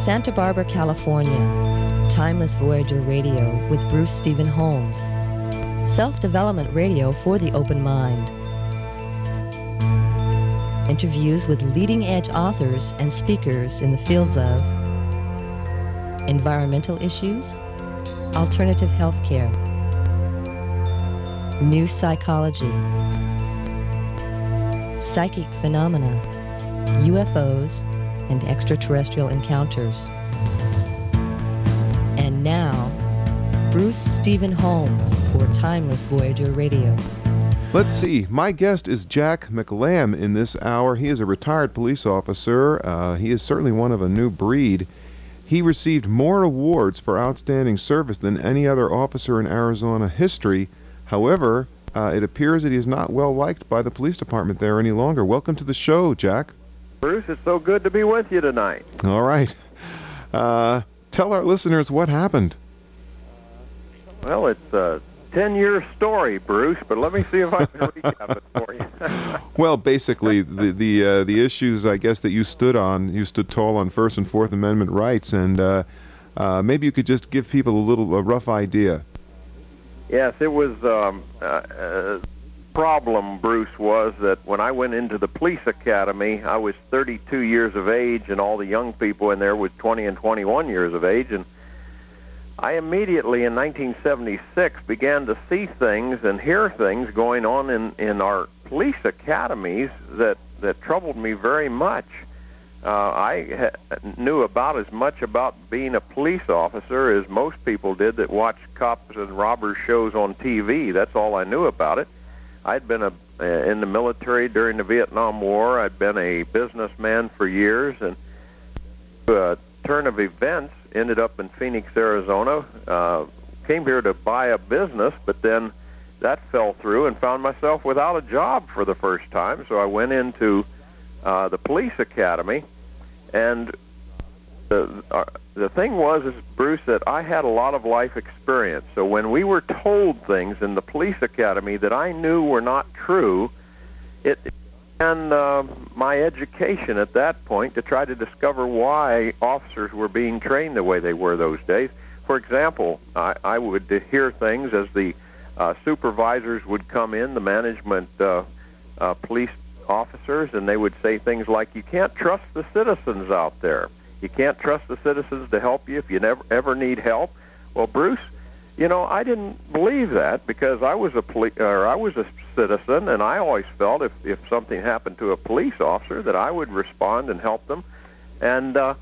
Santa Barbara, California, Timeless Voyager Radio with Bruce Stephen Holms. Self development radio for the open mind. Interviews with leading edge authors and speakers in the fields of environmental issues, alternative healthcare, new psychology, psychic phenomena, UFOs, and extraterrestrial encounters. And now, Bruce Stephen Holms for Timeless Voyager Radio. Let's see. My guest is Jack McLamb in this hour. He is a retired police officer. Uh, he is certainly one of a new breed. He received more awards for outstanding service than any other officer in Arizona history. However, uh, it appears that he is not well liked by the police department there any longer. Welcome to the show, Jack. Bruce, it's so good to be with you tonight. All right. Uh, tell our listeners what happened. Well, it's a 10 year story, Bruce, but let me see if I can recap it for you. well, basically, the the uh, the issues I guess that you stood on, you stood tall on First and Fourth Amendment rights, and uh, uh, maybe you could just give people a little a rough idea. Yes, it was. Um, uh, uh, problem, Bruce, was that when I went into the police academy, I was 32 years of age, and all the young people in there was 20 and 21 years of age, and I immediately in 1976 began to see things and hear things going on in, in our police academies that, that troubled me very much. Uh, I ha- knew about as much about being a police officer as most people did that watched cops and robbers shows on TV. That's all I knew about it. I'd been a, uh, in the military during the Vietnam War. I'd been a businessman for years, and a turn of events, ended up in Phoenix, Arizona. Uh, came here to buy a business, but then that fell through and found myself without a job for the first time. So I went into uh, the police academy, and the uh, the thing was, is Bruce, that I had a lot of life experience. So when we were told things in the police academy that I knew were not true, it and uh, my education at that point to try to discover why officers were being trained the way they were those days. For example, I, I would hear things as the uh, supervisors would come in, the management uh, uh, police officers, and they would say things like, "You can't trust the citizens out there. You can't trust the citizens to help you if you never ever need help." Well, Bruce, you know, I didn't believe that because I was a poli- or I was a citizen, and I always felt if if something happened to a police officer that I would respond and help them. And uh,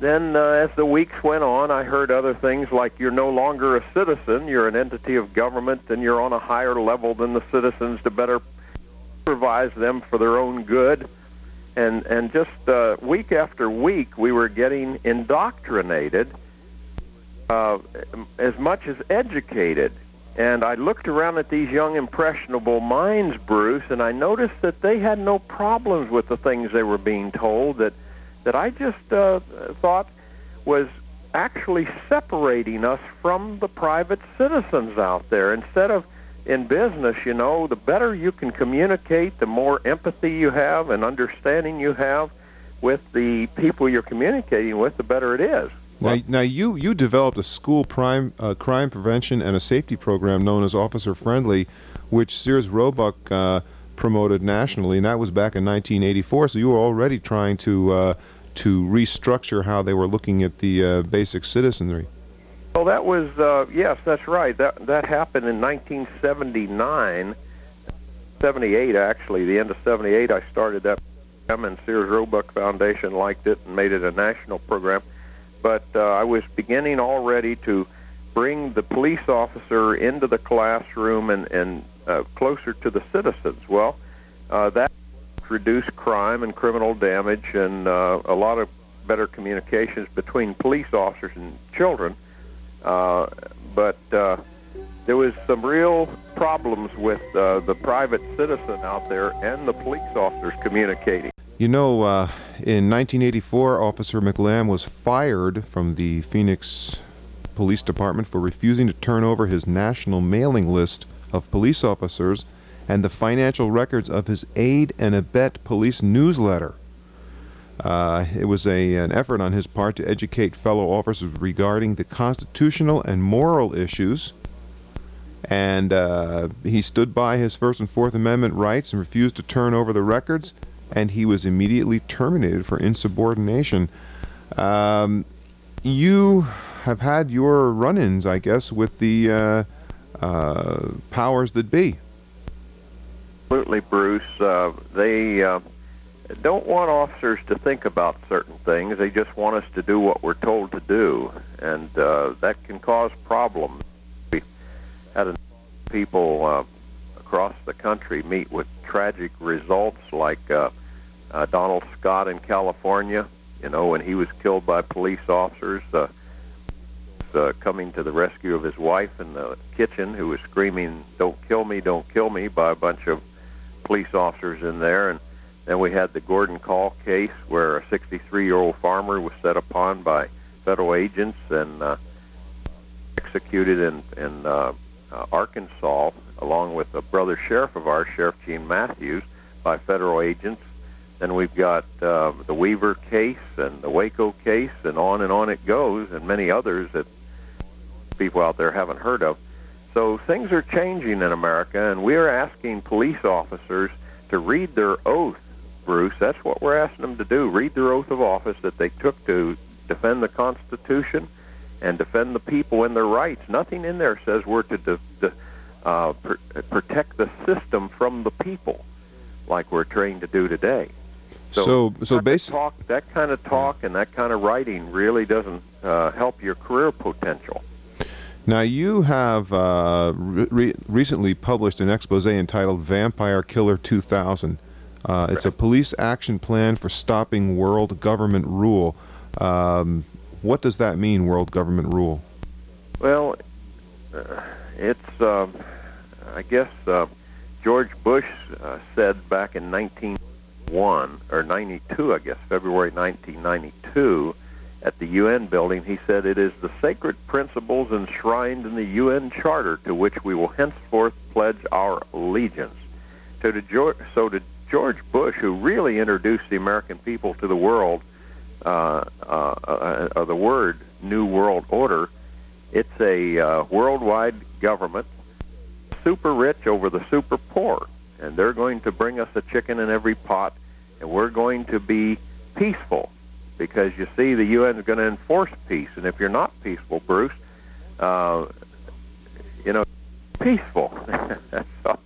then, uh, as the weeks went on, I heard other things like you're no longer a citizen; you're an entity of government, and you're on a higher level than the citizens to better supervise them for their own good. And and just uh, week after week, we were getting indoctrinated uh, as much as educated. And I looked around at these young, impressionable minds, Bruce, and I noticed that they had no problems with the things they were being told that, that I just uh, thought was actually separating us from the private citizens out there. Instead of in business, you know, the better you can communicate, the more empathy you have and understanding you have with the people you're communicating with, the better it is. Now, now you, you developed a school prime, uh, crime prevention and a safety program known as Officer Friendly, which Sears Roebuck uh, promoted nationally, and that was back in 1984. So you were already trying to uh, to restructure how they were looking at the uh, basic citizenry. Well, that was uh, yes, that's right. That that happened in 1979, 78 actually. The end of 78, I started that program, and Sears Roebuck Foundation liked it and made it a national program but uh, I was beginning already to bring the police officer into the classroom and, and uh, closer to the citizens. Well, uh, that reduced crime and criminal damage and uh, a lot of better communications between police officers and children. Uh, but uh, there was some real problems with uh, the private citizen out there and the police officers communicating. You know, uh, in 1984, Officer McLamb was fired from the Phoenix Police Department for refusing to turn over his national mailing list of police officers and the financial records of his aid and abet police newsletter. Uh, it was a, an effort on his part to educate fellow officers regarding the constitutional and moral issues. And uh, he stood by his First and Fourth Amendment rights and refused to turn over the records, and he was immediately terminated for insubordination. Um, you have had your run ins, I guess, with the uh, uh, powers that be. Absolutely, Bruce. Uh, they uh, don't want officers to think about certain things. They just want us to do what we're told to do, and uh, that can cause problems. We had a people uh, across the country meet with tragic results, like uh, uh, Donald Scott in California. You know, when he was killed by police officers, uh, uh, coming to the rescue of his wife in the kitchen, who was screaming, "Don't kill me! Don't kill me!" by a bunch of police officers in there, and then we had the Gordon Kahl case where a 63-year-old farmer was set upon by federal agents and uh, executed in, in uh, uh, Arkansas, along with a brother sheriff of ours, Sheriff Gene Matthews, by federal agents. Then we've got uh, the Weaver case and the Waco case, and on and on it goes, and many others that people out there haven't heard of. So things are changing in America, and we are asking police officers to read their oath Bruce. That's what we're asking them to do. Read their oath of office that they took to defend the Constitution and defend the people and their rights. Nothing in there says we're to de- de- uh, pr- protect the system from the people, like we're trained to do today. So, so, so basically, talk, that kind of talk and that kind of writing really doesn't uh, help your career potential. Now, you have uh, re- recently published an expose entitled Vampire Killer 2000. Uh, it's a police action plan for stopping world government rule. Um, what does that mean, world government rule? Well, uh, it's, um, I guess, uh, George Bush uh, said back in 1991, or 92, I guess, February 1992, at the UN building, he said, It is the sacred principles enshrined in the UN Charter to which we will henceforth pledge our allegiance. So to, so to George Bush, who really introduced the American people to the world, uh, uh, uh, uh, the word New World Order. It's a uh, worldwide government, super rich over the super poor, and they're going to bring us a chicken in every pot, and we're going to be peaceful because you see, the UN is going to enforce peace, and if you're not peaceful, Bruce, uh, you know, peaceful. so,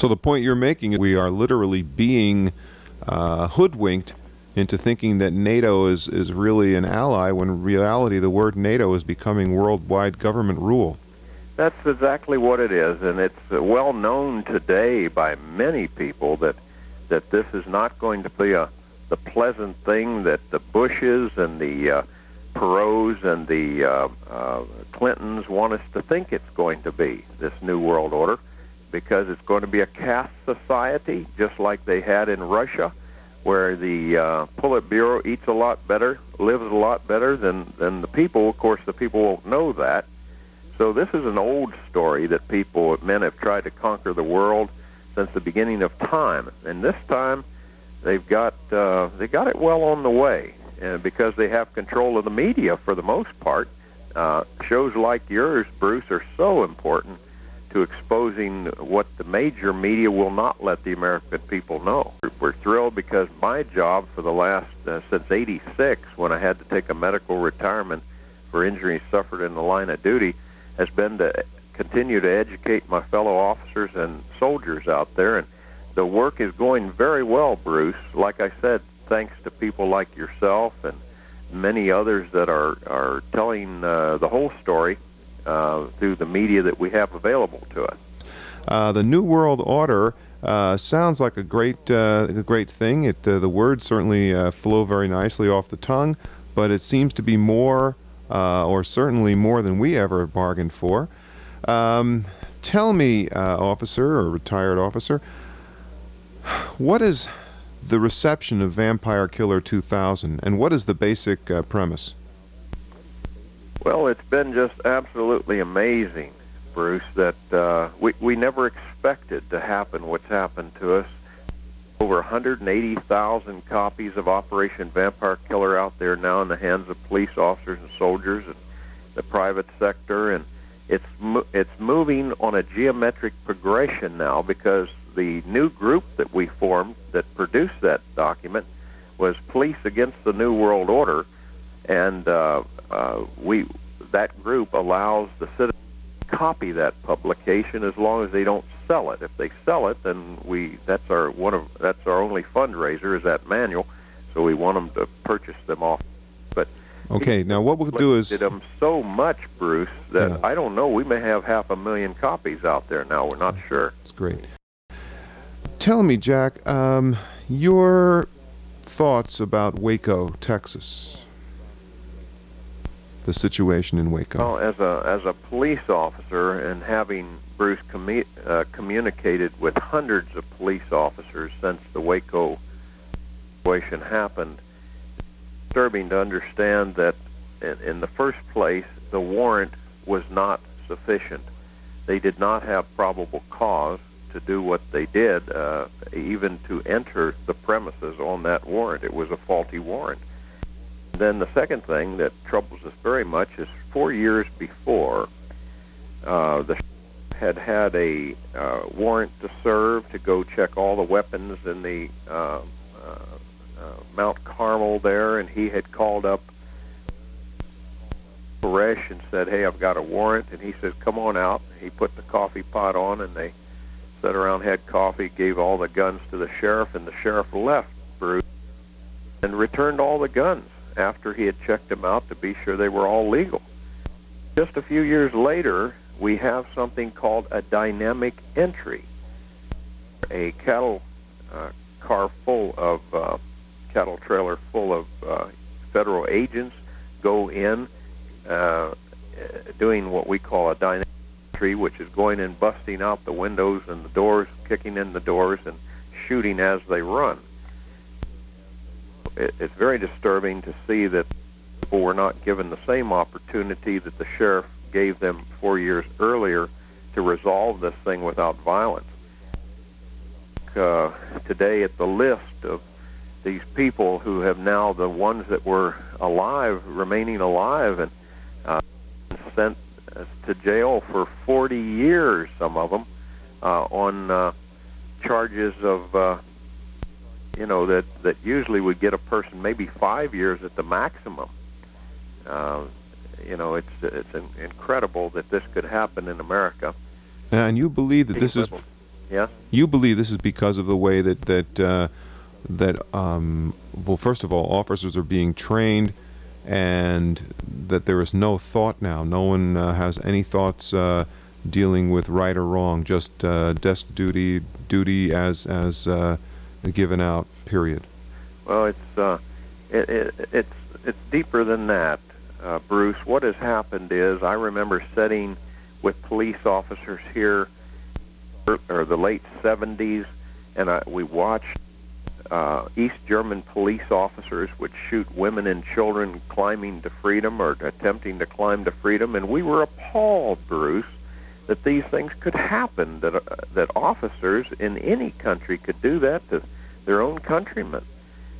so the point you're making is we are literally being uh, hoodwinked into thinking that NATO is, is really an ally when in reality the word NATO is becoming worldwide government rule. That's exactly what it is, and it's well known today by many people that that this is not going to be a the pleasant thing that the Bushes and the uh, Perots and the uh, uh, Clintons want us to think it's going to be this new world order because it's going to be a caste society, just like they had in Russia, where the uh, Politburo eats a lot better, lives a lot better than, than the people. Of course, the people won't know that. So this is an old story that people, men have tried to conquer the world since the beginning of time. And this time, they've got uh, they got it well on the way, and because they have control of the media for the most part. Uh, shows like yours, Bruce, are so important to exposing what the major media will not let the American people know. We're thrilled because my job for the last, uh, since 86, when I had to take a medical retirement for injuries suffered in the line of duty, has been to continue to educate my fellow officers and soldiers out there. And the work is going very well, Bruce. Like I said, thanks to people like yourself and many others that are, are telling uh, the whole story uh, through the media that we have available to us. Uh, the New World Order uh, sounds like a great, uh, a great thing. It, uh, the words certainly uh, flow very nicely off the tongue, but it seems to be more, or certainly more than we ever bargained for. Um, tell me, officer or retired officer, what is the reception of Vampire Killer 2000, and what is the basic premise? Well, it's been just absolutely amazing, Bruce, that uh, we, we never expected to happen what's happened to us. over 180,000 copies of Operation Vampire Killer out there now in the hands of police officers and soldiers and the private sector, and it's mo- it's moving on a geometric progression now because the new group that we formed that produced that document was Police Against the New World Order, and uh, uh, we that group allows the citizens to copy that publication as long as they don't sell it. If they sell it, then we that's our one of that's our only fundraiser is that manual, so we want them to purchase them off. But Okay, now what we'll do is did them so much, Bruce, that Yeah. I don't know. We may have half a million copies out there now. We're not sure. it's great. Tell me, Jack, um, your thoughts about Waco, Texas. The situation in Waco. Well, as a as a police officer and having Bruce commu- uh, communicated with hundreds of police officers since the Waco situation happened, it's disturbing to understand that in, in the first place the warrant was not sufficient. They did not have probable cause to do what they did, uh, even to enter the premises on that warrant. It was a faulty warrant. Then the second thing that troubles us very much is four years before, uh, the had had a uh, warrant to serve to go check all the weapons in the uh, uh, uh, Mount Carmel there, and he had called up Koresh and said, "Hey, I've got a warrant," and he says, "Come on out." He put the coffee pot on, and they sat around, had coffee, gave all the guns to the sheriff, and the sheriff left Bruce and returned all the guns after he had checked them out to be sure they were all legal. Just a few years later, we have something called a dynamic entry. A cattle uh, car full of uh, cattle trailer full of uh, federal agents go in, uh, doing what we call a dynamic entry, which is going in, busting out the windows and the doors, kicking in the doors, and shooting as they run it, it's very disturbing to see that people were not given the same opportunity that the sheriff gave them four years earlier to resolve this thing without violence. Uh, today, at the list of these people who have now the ones that were alive, remaining alive, and uh, sent to jail for 40 years, some of them, uh, on uh, charges of uh, you know that that usually would get a person maybe five years at the maximum. Uh, you know, it's it's in, incredible that this could happen in America. and you believe that this is yeah. you believe this is because of the way that that uh, that um, well, first of all, officers are being trained, and that there is no thought now. No one uh, has any thoughts uh, dealing with right or wrong. Just uh, desk duty, duty as as uh, given out. Period. Well, it's uh, it, it, it's it's deeper than that, uh, Bruce. What has happened is I remember sitting with police officers here, or, the late '70s, and I, we watched uh, East German police officers would shoot women and children climbing to freedom or attempting to climb to freedom, and we were appalled, Bruce, that these things could happen. That uh, that officers in any country could do that to their own countrymen.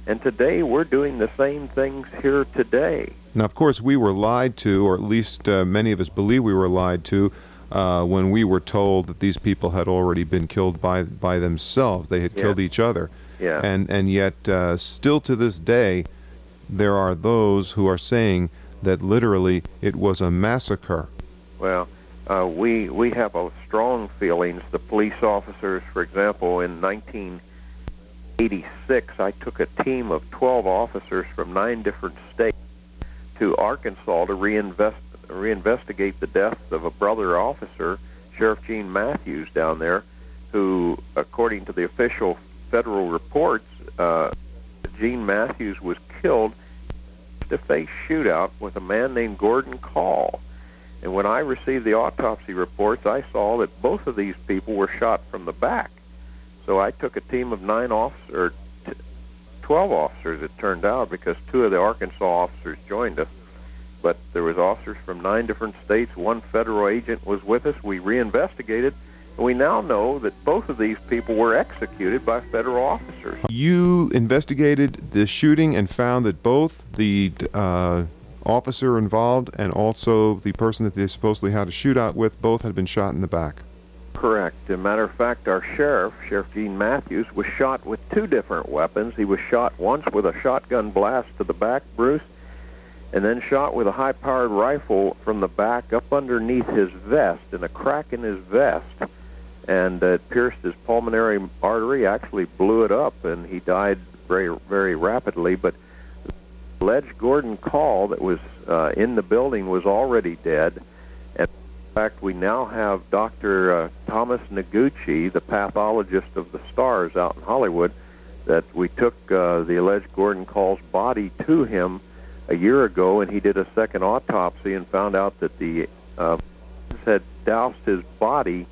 And today we're doing the same things here today. Now, of course, we were lied to, or at least uh, many of us believe we were lied to, uh, when we were told that these people had already been killed by by themselves. They had Yeah. killed each other. Yeah. And and yet, uh, still to this day, there are those who are saying that literally it was a massacre. Well, uh, we we have a strong feelings. The police officers, for example, in 1986, I took a team of 12 officers from nine different states to Arkansas to reinvest reinvestigate the death of a brother officer, Sheriff Gene Matthews, down there, who, according to the official federal reports, uh, Gene Matthews was killed a face shootout with a man named Gordon Kahl. And when I received the autopsy reports, I saw that both of these people were shot from the back. So I took a team of nine officers, or t- 12 officers, it turned out, because two of the Arkansas officers joined us. But there was officers from nine different states. One federal agent was with us. We reinvestigated. And we now know that both of these people were executed by federal officers. You investigated the shooting and found that both the uh, officer involved and also the person that they supposedly had a shootout with both had been shot in the back. Correct. As a matter of fact, our sheriff, Sheriff Gene Matthews, was shot with two different weapons. He was shot once with a shotgun blast to the back, Bruce, and then shot with a high-powered rifle from the back up underneath his vest, in a crack in his vest, and uh, it pierced his pulmonary artery. Actually, blew it up, and he died very, very rapidly. But alleged Gordon Kahl that was uh, in the building was already dead. And in fact, we now have Dr. Uh, Thomas Noguchi, the pathologist of the stars out in Hollywood, that we took uh, the alleged Gordon Kahl's body to him a year ago, and he did a second autopsy and found out that the uh, had doused his body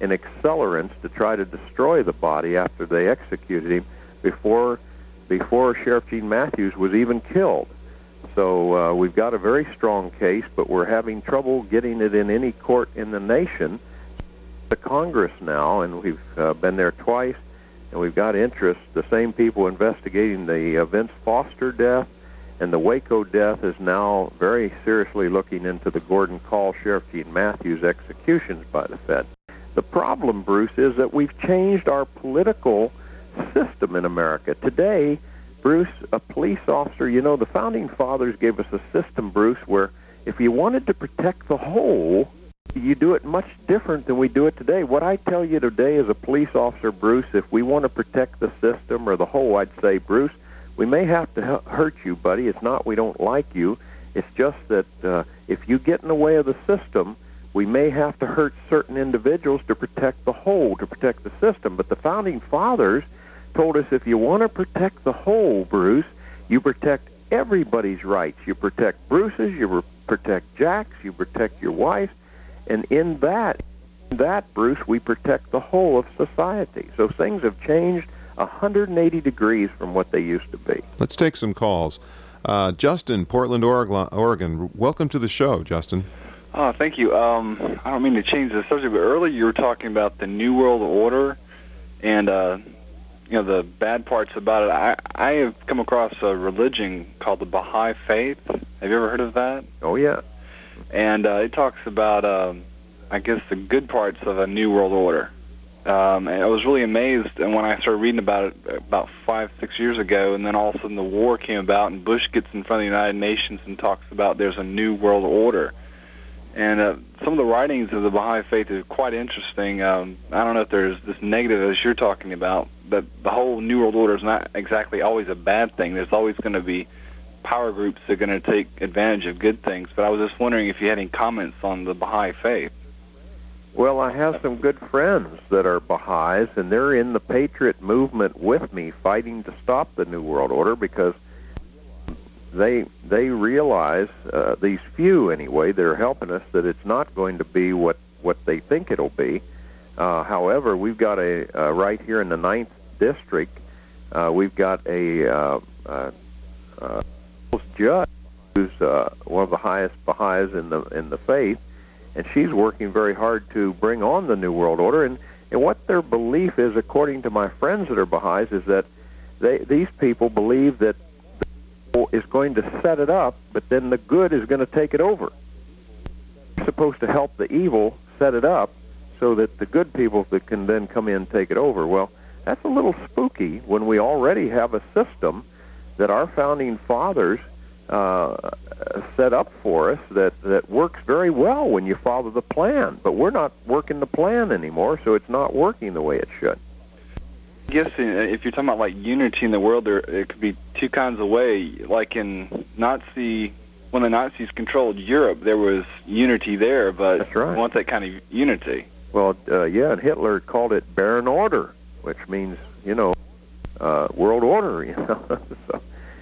in accelerants to try to destroy the body after they executed him before before Sheriff Gene Matthews was even killed. So uh, we've got a very strong case, but we're having trouble getting it in any court in the nation. The Congress now, and we've uh, been there twice, and we've got interest. The same people investigating the uh, Vince Foster death and the Waco death is now very seriously looking into the Gordon Kahl Sheriff Gene Matthews executions by the Fed. The problem, Bruce, is that we've changed our political system in America. Today, Bruce, a police officer, you know, the founding fathers gave us a system, Bruce, where if you wanted to protect the whole, you do it much different than we do it today. What I tell you today as a police officer, Bruce, if we want to protect the system or the whole, I'd say, Bruce, we may have to hurt you, buddy. It's not we don't like you. It's just that uh, if you get in the way of the system, we may have to hurt certain individuals to protect the whole, to protect the system. But the founding fathers told us if you want to protect the whole, Bruce, you protect everybody's rights. You protect Bruce's, you protect Jack's, you protect your wife, and in that, in that Bruce, we protect the whole of society. So things have changed 180 degrees from what they used to be. Let's take some calls. Uh, Justin, Portland, Oregon. Welcome to the show, Justin. Oh, thank you. Um, I don't mean to change the subject, but earlier you were talking about the New World Order and uh, you know the bad parts about it. I I have come across a religion called the Baha'i Faith. Have you ever heard of that? Oh yeah. And uh, it talks about um, I guess the good parts of a New World Order. Um, and I was really amazed, and when I started reading about it about five, six years ago, and then all of a sudden the war came about, and Bush gets in front of the United Nations and talks about there's a new world order. And uh, some of the writings of the Baha'i Faith is quite interesting. Um, I don't know if there's this negative as you're talking about, but the whole New World Order is not exactly always a bad thing. There's always going to be power groups that are going to take advantage of good things. But I was just wondering if you had any comments on the Baha'i Faith. Well, I have some good friends that are Baha'is, and they're in the Patriot movement with me, fighting to stop the New World Order because they they realize uh, these few anyway that are helping us that it's not going to be what what they think it'll be. Uh, however, we've got a uh, right here in the ninth district, uh, we've got a uh, uh, uh, judge who's uh, one of the highest Baha'is in the in the faith, and she's working very hard to bring on the New World Order. And, and what their belief is, according to my friends that are Baha'is, is that they, these people believe that is going to set it up, but then the good is going to take it over. They're supposed to help the evil set it up so that the good people that can then come in and take it over. Well, that's a little spooky when we already have a system that our founding fathers uh, set up for us that that works very well when you follow the plan. But we're not working the plan anymore, so it's not working the way it should. I guess uh, if you're talking about like unity in the world, there it could be two kinds of way. Like in Nazi, when the Nazis controlled Europe, there was unity there, but That's right. want that kind of unity. Well, uh, yeah, and Hitler called it Baron Order, which means you know uh, world order. You know, so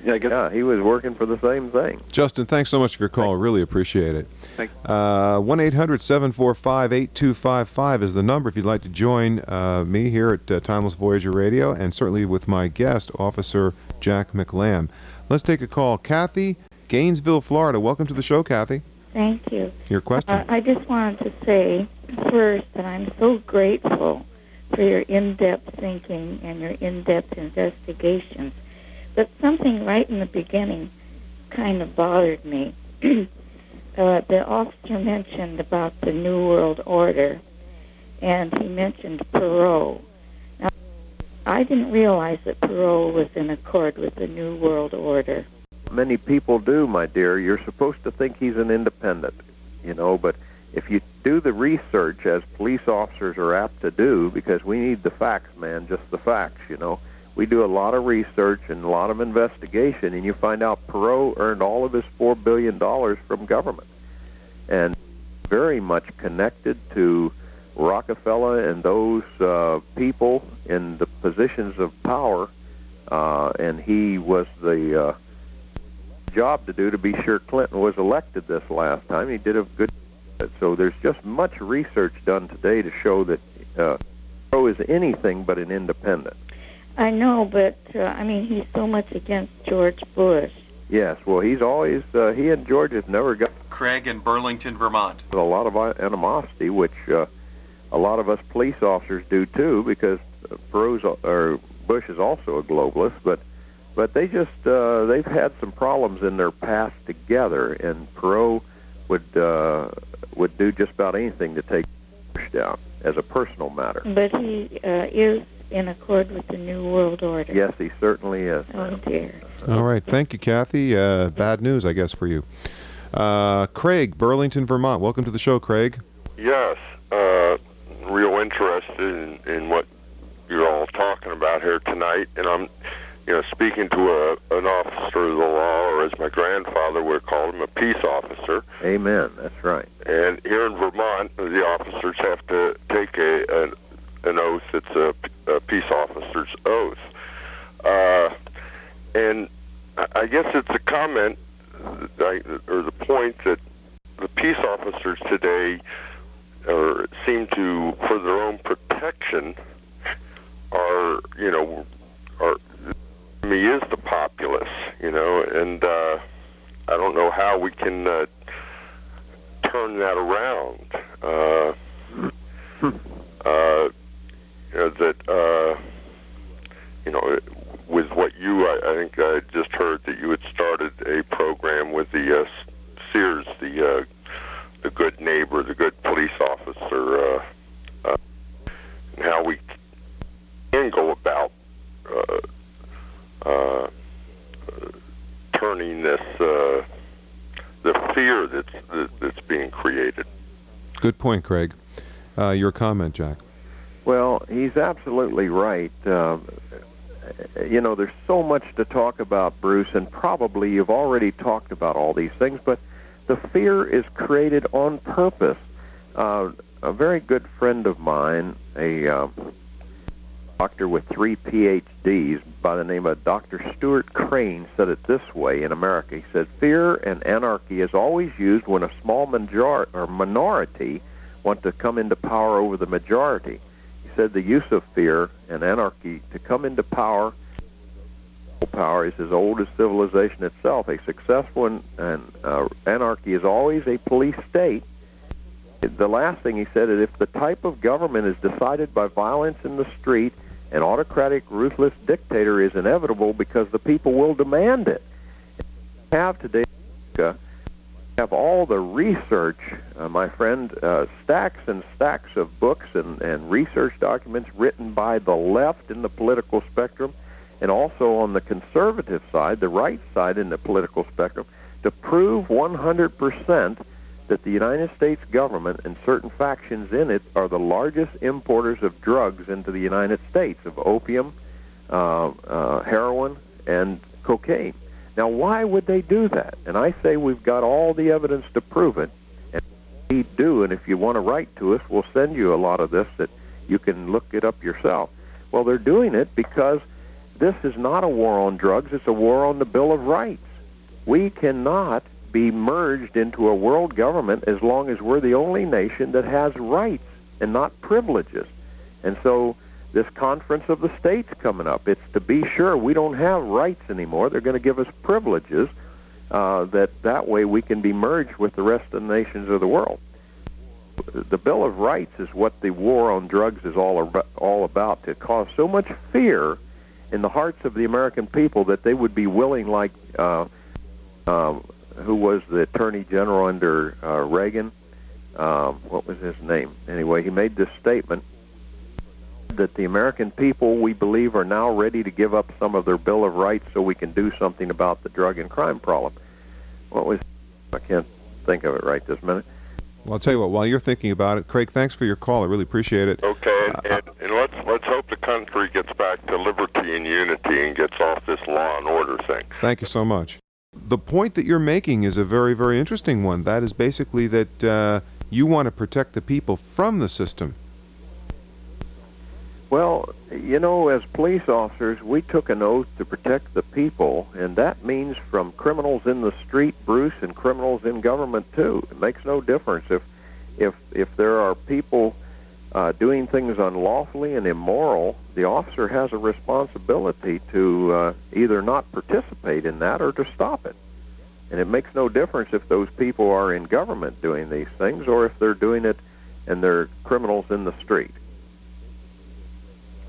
Yeah, I guess yeah, he was working for the same thing. Justin, thanks so much for your call. Really appreciate it. Thank- Uh, 1 800 745 8255 is the number if you'd like to join uh, me here at uh, Timeless Voyager Radio and certainly with my guest, Officer Jack McLamb. Let's take a call. Kathy, Gainesville, Florida. Welcome to the show, Kathy. Thank you. Your question. Uh, I just wanted to say first that I'm so grateful for your in-depth thinking and your in-depth investigations. But something right in the beginning kind of bothered me. uh, the officer mentioned about the New World Order, and he mentioned Perot. Now, I didn't realize that Perot was in accord with the New World Order. Many people do, my dear. You're supposed to think he's an independent, you know, but if you do the research as police officers are apt to do, because we need the facts, man, just the facts, you know. We do a lot of research and a lot of investigation, and you find out Perot earned all of his $4 billion from government. And very much connected to Rockefeller and those uh, people in the positions of power, uh, and he was the uh, job to do to be sure Clinton was elected this last time. He did a good. So there's just much research done today to show that uh, Perot is anything but an independent. I know, but uh, I mean, he's so much against George Bush. Yes, well, he's always uh, he and George have never got Craig in Burlington, Vermont. a lot of animosity, which uh, a lot of us police officers do too, because Perot's, or Bush is also a globalist, but but they just uh, they've had some problems in their past together, and Perot would uh, would do just about anything to take Bush down as a personal matter. But he uh, is in accord with the New World Order. Yes, he certainly is. Oh dear. All right. Thank you, Kathy. Uh, bad news, I guess, for you. Uh, Craig, Burlington, Vermont. Welcome to the show, Craig. Yes, uh, real interested in, in what you're all talking about here tonight, and I'm, you know, speaking to a, an officer of the law, or as my grandfather would call him, a peace officer. Amen. That's right. And here in Vermont, the officers have to take a an, an oath. It's a, a peace officer's oath, uh, and I- guess it's a comment, or the point that the peace officers today or seem to, for their own protection, are you know, are me is the populace, you know, and uh, I don't know how we can uh, turn that around. Uh, you know, that uh, you know, with what you, I, I think I just heard that you had started a program with the uh, Sears, the uh, the good neighbor, the good police officer, uh, uh, and how we can go about uh, uh, turning this uh, the fear that's that, that's being created. Good point, Craig. Uh, your comment, Jack. Well, he's absolutely right. Uh, you know, there's so much to talk about, Bruce, and probably you've already talked about all these things, but the fear is created on purpose. Uh, a very good friend of mine, a uh, doctor with three PhDs by the name of Dr. Stuart Crane, said it this way in America. He said, Fear and anarchy is always used when a small major- or minority want to come into power over the majority. Said the use of fear and anarchy to come into power power is as old as civilization itself. A successful and, uh, anarchy is always a police state. The last thing he said is if the type of government is decided by violence in the street, an autocratic, ruthless dictator is inevitable because the people will demand it. Have today have all the research, uh, my friend, uh, stacks and stacks of books and, and research documents written by the left in the political spectrum and also on the conservative side, the right side in the political spectrum, to prove 100% that the United States government and certain factions in it are the largest importers of drugs into the United States, of opium, uh, uh, heroin, and cocaine. Now, why would they do that? And I say we've got all the evidence to prove it, and we do. And if you want to write to us, we'll send you a lot of this that you can look it up yourself. Well, they're doing it because this is not a war on drugs, it's a war on the Bill of Rights. We cannot be merged into a world government as long as we're the only nation that has rights and not privileges. And so this conference of the states coming up, it's to be sure we don't have rights anymore. They're going to give us privileges uh, that that way we can be merged with the rest of the nations of the world. The Bill of Rights is what the war on drugs is all all about to cause so much fear in the hearts of the American people that they would be willing, like uh, uh, who was the Attorney General under uh, Reagan. Um, what was his name? Anyway, he made this statement that the American people, we believe, are now ready to give up some of their Bill of Rights so we can do something about the drug and crime problem. What was? I can't think of it right this minute. Well, I'll tell you what. While you're thinking about it, Craig, thanks for your call. I really appreciate it. Okay, Uh, and, and, and let's let's hope the country gets back to liberty and unity and gets off this law and order thing. Thank you so much. The point that you're making is a very, very interesting one. That is basically that uh, you want to protect the people from the system. Well, you know, as police officers, we took an oath to protect the people, and that means from criminals in the street, Bruce, and criminals in government too. It makes no difference if if if there are people uh, doing things unlawfully and immoral. The officer has a responsibility to uh, either not participate in that or to stop it. And it makes no difference if those people are in government doing these things or if they're doing it and they're criminals in the street.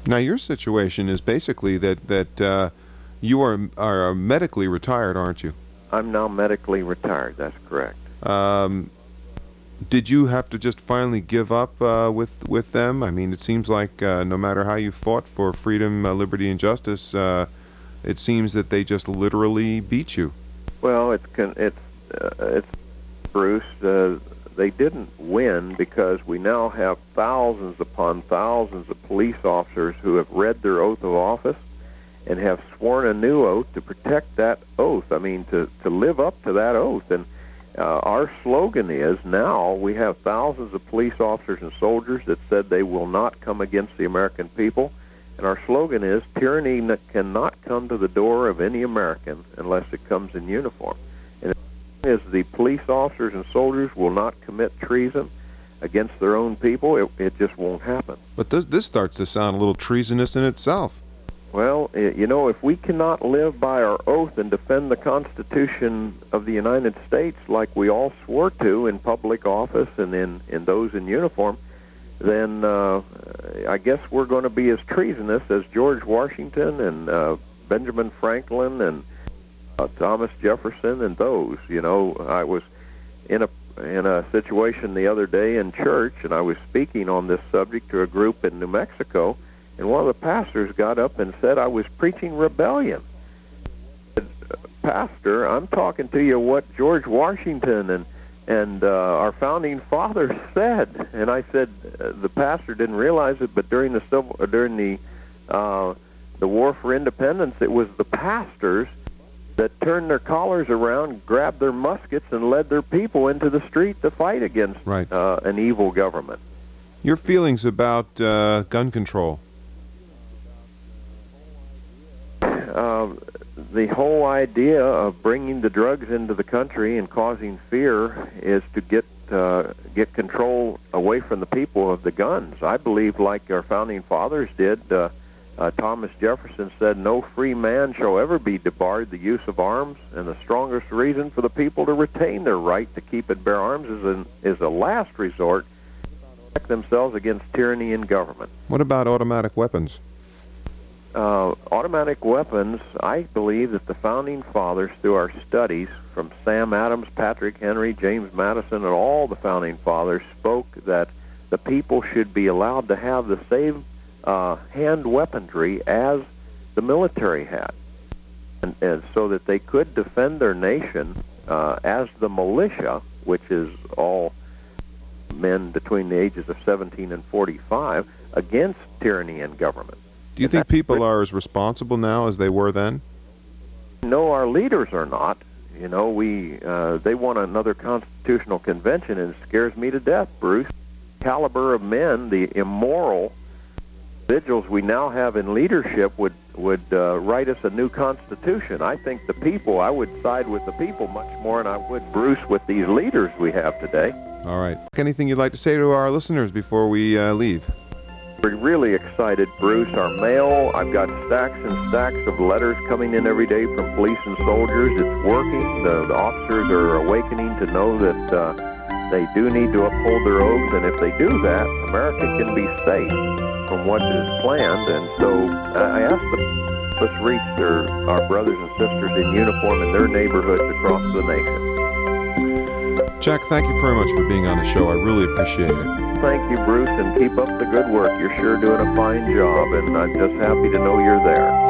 Now, your situation is basically that that uh, you are are medically retired, aren't you? I'm now medically retired. That's correct. Um, did you have to just finally give up uh, with with them? I mean, it seems like uh, no matter how you fought for freedom, uh, liberty, and justice, uh, it seems that they just literally beat you. Well, it's con- it's uh, it's Bruce. They didn't win because we now have thousands upon thousands of police officers who have read their oath of office and have sworn a new oath to protect that oath. I mean, to to live up to that oath. And uh, our slogan is now we have thousands of police officers and soldiers that said they will not come against the American people. And our slogan is tyranny cannot come to the door of any American unless it comes in uniform. As the police officers and soldiers will not commit treason against their own people, it, it just won't happen. But this this starts to sound a little treasonous in itself. Well, i- you know, if we cannot live by our oath and defend the Constitution of the United States like we all swore to in public office and in, in those in uniform, then uh, I guess we're going to be as treasonous as George Washington and uh, Benjamin Franklin and uh, Thomas Jefferson and those. You know, I was in a in a situation the other day in church, and I was speaking on this subject to a group in New Mexico, and one of the pastors got up and said I was preaching rebellion. Said, Pastor, I'm talking to you what George Washington and and uh, our founding fathers said. And I said uh, the pastor didn't realize it, but during the civil uh, during the uh, the war for independence, it was the pastors that turned their collars around, grabbed their muskets, and led their people into the street to fight against Right. uh, an evil government. Your feelings about uh, gun control. Uh, the whole idea of bringing the drugs into the country and causing fear is to get uh, get control away from the people of the guns. I believe, like our founding fathers did. Uh, uh, Thomas Jefferson said, "No free man shall ever be debarred the use of arms, and the strongest reason for the people to retain their right to keep and bear arms is an, is a last resort to protect themselves against tyranny in government." What about automatic weapons? uh, automatic weapons, I believe that the founding fathers, through our studies from Sam Adams, Patrick Henry, James Madison, and all the founding fathers, spoke that the people should be allowed to have the same uh, hand weaponry as the military had, and, and so that they could defend their nation uh, as the militia, which is all men between the ages of 17 and 45, against tyranny and government. Do you think people are as responsible now as they were then? No, our leaders are not. You know, we uh, they want another constitutional convention, and it scares me to death, Bruce. Caliber of men, the immoral individuals we now have in leadership would would uh, write us a new constitution. I think the people. I would side with the people much more and I would Bruce with these leaders we have today. All right. Anything you'd like to say to our listeners before we uh, leave? We're really excited, Bruce. Our mail, I've got stacks and stacks of letters coming in every day from police and soldiers. It's working. The, the officers are awakening to know that uh, they do need to uphold their oaths, and if they do that, America can be safe from what is planned. And so uh, I asked the us reach their our brothers and sisters in uniform in their neighborhoods across the nation. Jack, thank you very much for being on the show. I really appreciate it. Thank you, Bruce, and keep up the good work. You're sure doing a fine job, and I'm just happy to know you're there.